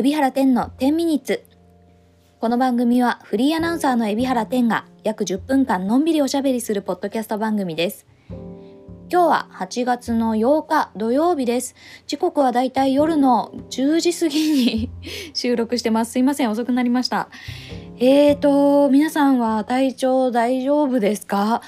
海老原天の10ミニッツ。この番組はフリーアナウンサーの海老原天が約10分間のんびりおしゃべりするポッドキャスト番組です。今日は8月の8日土曜日です。時刻はだいたい夜の10時過ぎに 収録してます。すいません遅くなりました。えーと皆さんは体調大丈夫ですか？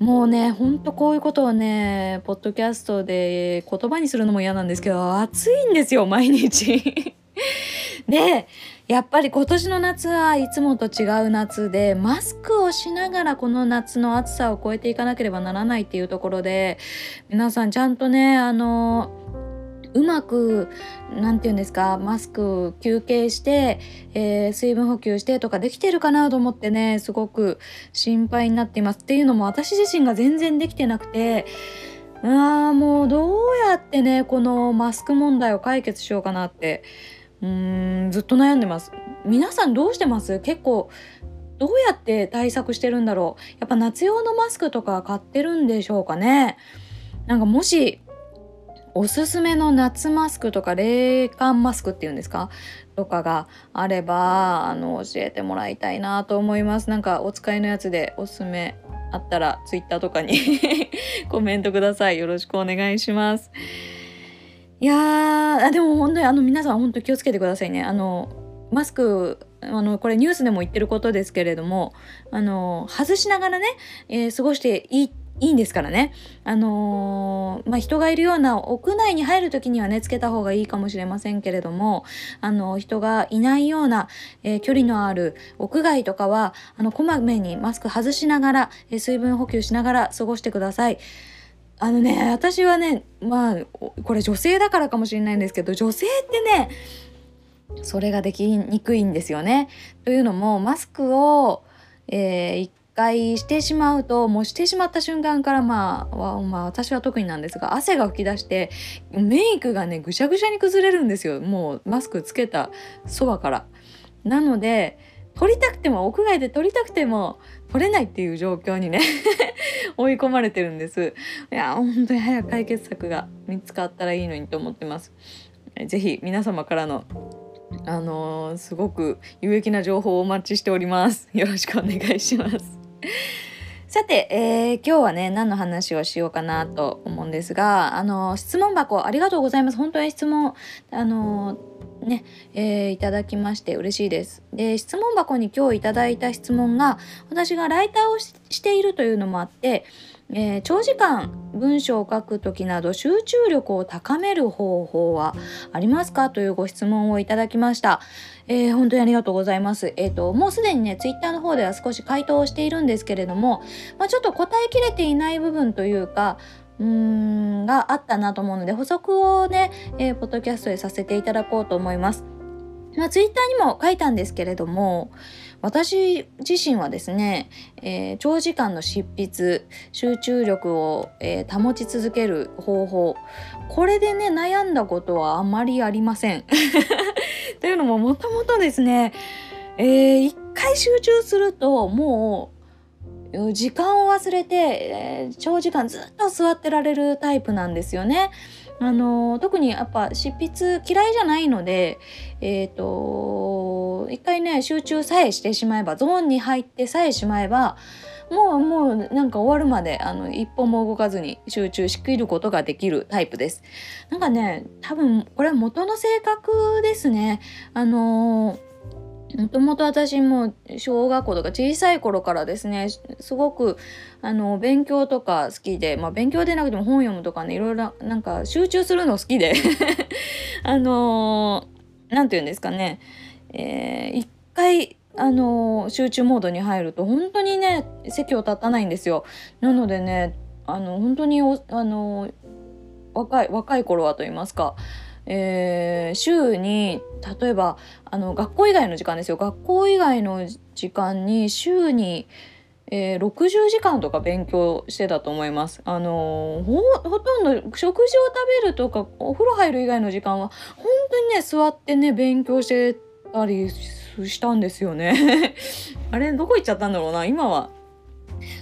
もうねほんとこういうことをねポッドキャストで言葉にするのも嫌なんですけど暑いんですよ毎日。でやっぱり今年の夏はいつもと違う夏でマスクをしながらこの夏の暑さを超えていかなければならないっていうところで皆さんちゃんとねあのうまく何て言うんですかマスク休憩して、えー、水分補給してとかできてるかなと思ってねすごく心配になっています。っていうのも私自身が全然できてなくてあーもうどうやってねこのマスク問題を解決しようかなってうーんずっと悩んでます。皆さんどうしてます？結構どうやって対策してるんだろう？やっぱ夏用のマスクとか買ってるんでしょうかね？なんかもしおすすめの夏マスクとか冷感マスクっていうんですか？とかがあればあの教えてもらいたいなと思います。なんかお使いのやつでおすすめあったらツイッターとかに コメントください。よろしくお願いします。いやでも本当にあの皆さん本当気をつけてくださいねあのマスクあのこれニュースでも言ってることですけれどもあの外しながらね、えー、過ごしていいいいんですからね。あのー、まあ、人がいるような屋内に入る時にはね、つけた方がいいかもしれませんけれども、あの、人がいないような、えー、距離のある屋外とかは、あの、こまめにマスク外しながら、えー、水分補給しながら過ごしてください。あのね、私はね、まあ、これ女性だからかもしれないんですけど、女性ってね、それができにくいんですよね。というのも、マスクを、えー、回してしまうともうしてしまった瞬間からまあ、まあ、私は特になんですが汗が噴き出してメイクがねぐしゃぐしゃに崩れるんですよもうマスクつけたそばから。なので撮りたくても屋外で撮りたくても撮れないっていう状況にね 追い込まれてるんです。いや本当に早く解決策が見つかったらいいのにと思ってます。是非皆様からのあのー、すごく有益な情報をお待ちしております。よろしくお願いします。さて、えー、今日はね何の話をしようかなと思うんですがあの質問箱ありがとうございます。本当に質問あのね、えー、いただきまして嬉しいです。で質問箱に今日いただいた質問が私がライターをしているというのもあってえー、長時間文章を書く時など集中力を高める方法はありますかというご質問をいただきました。えー、本当にありがとうございます。えっ、ー、と、もうすでにね、ツイッターの方では少し回答をしているんですけれども、まあ、ちょっと答えきれていない部分というか、うん、があったなと思うので、補足をね、えー、ポッドキャストでさせていただこうと思います。まあ、ツイッターにも書いたんですけれども、私自身はですね、えー、長時間の執筆集中力を、えー、保ち続ける方法これでね悩んだことはあまりありません。というのももともとですね、えー、一回集中するともう時間を忘れて、えー、長時間ずっと座ってられるタイプなんですよね。あの特にやっぱ執筆嫌いじゃないのでえっ、ー、と一回ね集中さえしてしまえばゾーンに入ってさえしまえばもうもうなんか終わるまであの一歩も動かずに集中しきることができるタイプです。なんかね多分これは元の性格ですね。あのーもともと私も小学校とか小さい頃からですねすごくあの勉強とか好きでまあ勉強でなくても本読むとかねいろいろなんか集中するの好きで あの何、て言うんですかね、えー、一回あの集中モードに入ると本当にね席を立たないんですよ。なのでねあの本当にあの若い若い頃はと言いますかえー、週に例えばあの学校以外の時間ですよ学校以外の時間に週に、えー、60時間とか勉強してたと思います。あのほほとんど食事を食べるとかお風呂入る以外の時間は本当にね座ってね勉強してたりしたんですよね。あれどこ行っちゃったんだろうな今は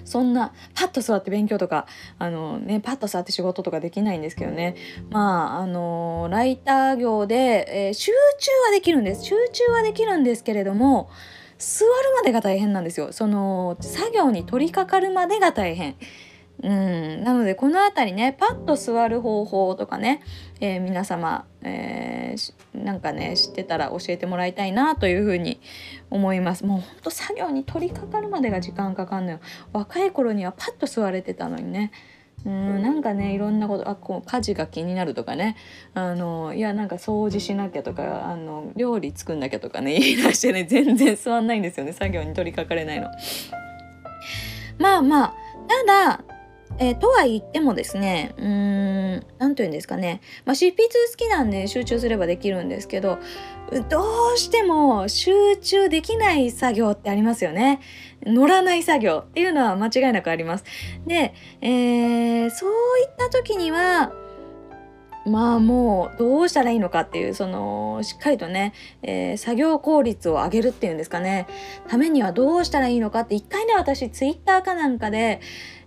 そんなパッと座って勉強とかあの、ね、パッと座って仕事とかできないんですけどね。まああのライター業で、えー、集中はできるんです。集中はできるんですけれども座るまでが大変なんですよ。その作業に取り掛かるまでが大変。うん、なのでこの辺りねパッと座る方法とかね、えー、皆様、えー、なんかね知ってたら教えてもらいたいなというふうに思います。もうほんと作業に取り掛かるまでが時間かかんのよ。若い頃にはパッと座れてたのにね。うんなんかねいろんなことあこう家事が気になるとかね。あのいやなんか掃除しなきゃとかあの料理作んなきゃとかね言い出してね全然座んないんですよね。作業に取り掛かれないの。まあまあただえー、とは言ってもですねうーん何て言うんですかね、まあ、執筆好きなんで集中すればできるんですけどどうしても集中できない作業ってありますよね。乗らない作業っていうのは間違いなくあります。で、えー、そういった時にはまあもうどうしたらいいのかっていうそのしっかりとね、えー、作業効率を上げるっていうんですかねためにはどうしたらいいのかって一回ね私ツイッターかなんかで、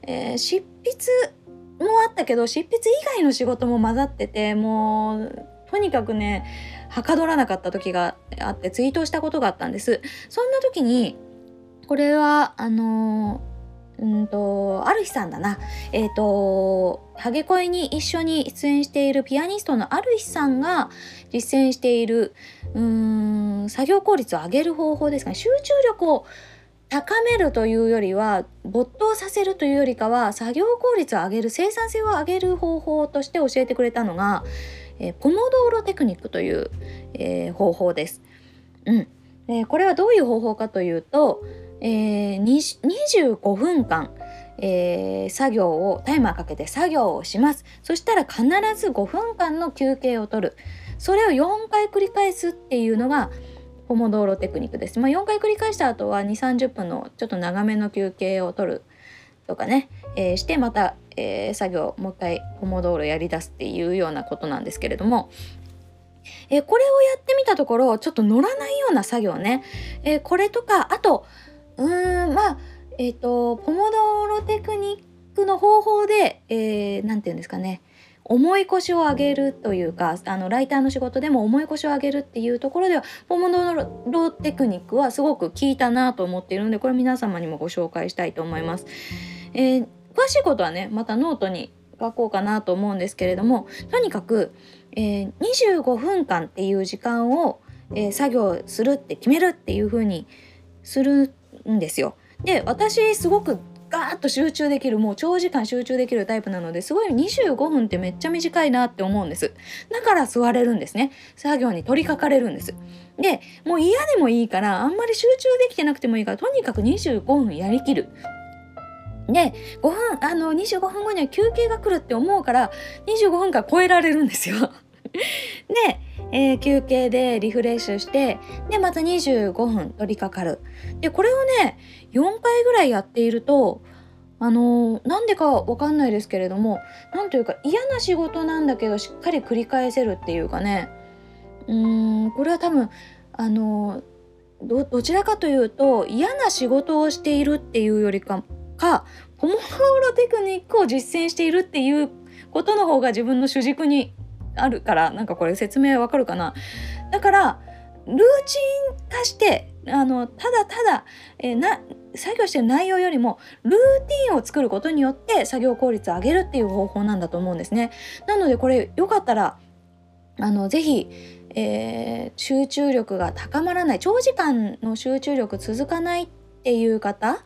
えー、執筆もあったけど執筆以外の仕事も混ざっててもうとにかくねはかどらなかった時があってツイートしたことがあったんです。そんな時にこれはあのうんとある日さんだな。えっ、ー、とハゲ恋に一緒に出演しているピアニストのある日さんが実践しているうん作業効率を上げる方法ですかね。集中力を高めるというよりは没頭させるというよりかは作業効率を上げる生産性を上げる方法として教えてくれたのが、えー、ポモドーロテクニックという、えー、方法です。うん。え、これはどういう方法かというと、え、25分間、えー、作業をタイマーかけて作業をします。そしたら必ず5分間の休憩を取る。それを4回繰り返すっていうのがポモドーロテクニックです。まあ、4回繰り返した後は2、30分のちょっと長めの休憩を取るとかね、えー、してまた、えー、作業もう一回ポモドーロやり出すっていうようなことなんですけれども、えー、これをやってみたところちょっと乗らないような作業ね、えこれとかあとうーんまあえっ、とポモドーロテクニックの方法で何、えー、て言うんですかね重い腰を上げるというかあのライターの仕事でも重い腰を上げるっていうところではポモドーロテクニックはすごく効いたなと思っているのでこれ皆様にもご紹介したいと思います。えー、詳しいことはねまたノートに書こうかなと思うんですけれどもとにかく、えー、25分間っていう時間を、えー、作業するって決めるっていう風にするんですよ。で私すごくガーッと集中できるもう長時間集中できるタイプなのですごい25分ってめっちゃ短いなって思うんです。だから座れるんですね。作業に取り掛かれるんです。でもう嫌でもいいからあんまり集中できてなくてもいいからとにかく25分やりきる。で5分あの25分後には休憩が来るって思うから25分間超えられるんですよ。で、えー、休憩でリフレッシュしてでまた25分取り掛かる。でこれをね4回ぐらいやっているとあのー、なんでかわかんないですけれどもなんというか嫌な仕事なんだけどしっかり繰り返せるっていうかね。うんこれは多分あのー、どちらかというと嫌な仕事をしているっていうよりかかポモロテクニックを実践しているっていうことの方が自分の主軸にあるからなんかこれ説明わかるかな？だからルーチン化してあのただただ、えー、な作業してる内容よりもルーティンを作ることによって作業効率を上げるっていう方法なんだと思うんですね。なのでこれよかったらあのぜひ、えー、集中力が高まらない長時間の集中力続かないっていう方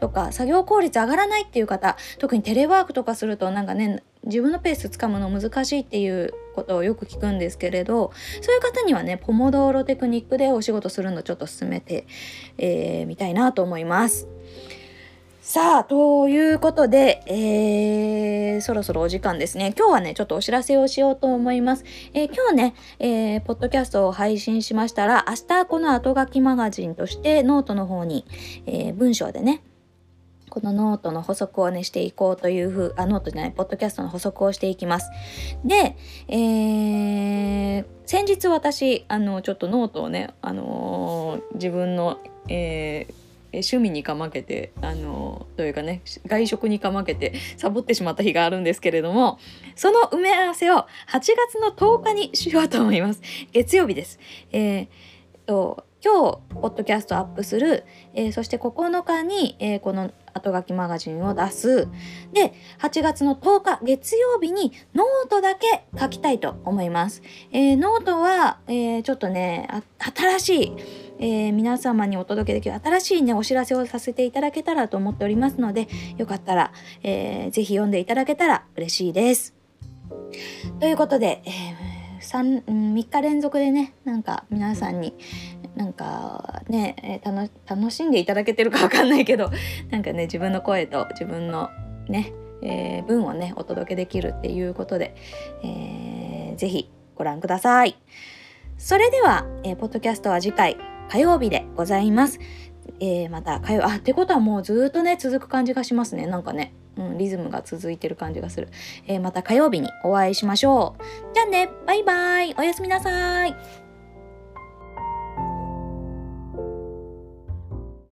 とか作業効率上がらないっていう方特にテレワークとかするとなんかね自分のペースつかむの難しいっていうことをよく聞くんですけれどそういう方にはねポモドーロテクニックでお仕事するのちょっと進めてみ、えー、たいなと思います。さあ、ということで、えー、そろそろお時間ですね。今日はね、ちょっとお知らせをしようと思います。えー、今日ね、えー、ポッドキャストを配信しましたら、明日この後書きマガジンとしてノートの方に、えー、文章でね、このノートの補足をね、していこうというふう、あ、ノートじゃない、ポッドキャストの補足をしていきます。で、えー、先日私、あの、ちょっとノートをね、あのー、自分の、えー、趣味にかまけてあのというかね外食にかまけてサボってしまった日があるんですけれどもその埋め合わせを8月の10日にしようと思います月曜日です。えー、と今日ポッドキャストアップする、えー、そして9日に、えー、この後書きマガジンを出すで8月の10日月曜日にノートだけ書きたいと思います、えー、ノートは、えー、ちょっとね新しいえー、皆様にお届けできる新しいねお知らせをさせていただけたらと思っておりますのでよかったら、えー、ぜひ読んでいただけたら嬉しいです。ということで、えー、3, 3日連続でねなんか皆さんになんかね、えー、楽しんでいただけてるかわかんないけど なんかね自分の声と自分のね、えー、文をねお届けできるっていうことで、えー、ぜひご覧ください。それでは、えー、ポッドキャストは次回火曜日でございます。えー、また火曜あってことはもうずっとね続く感じがしますね。なんかね、うん、リズムが続いてる感じがする、えー、また火曜日にお会いしましょう。じゃあねバイバイ。おやすみなさい。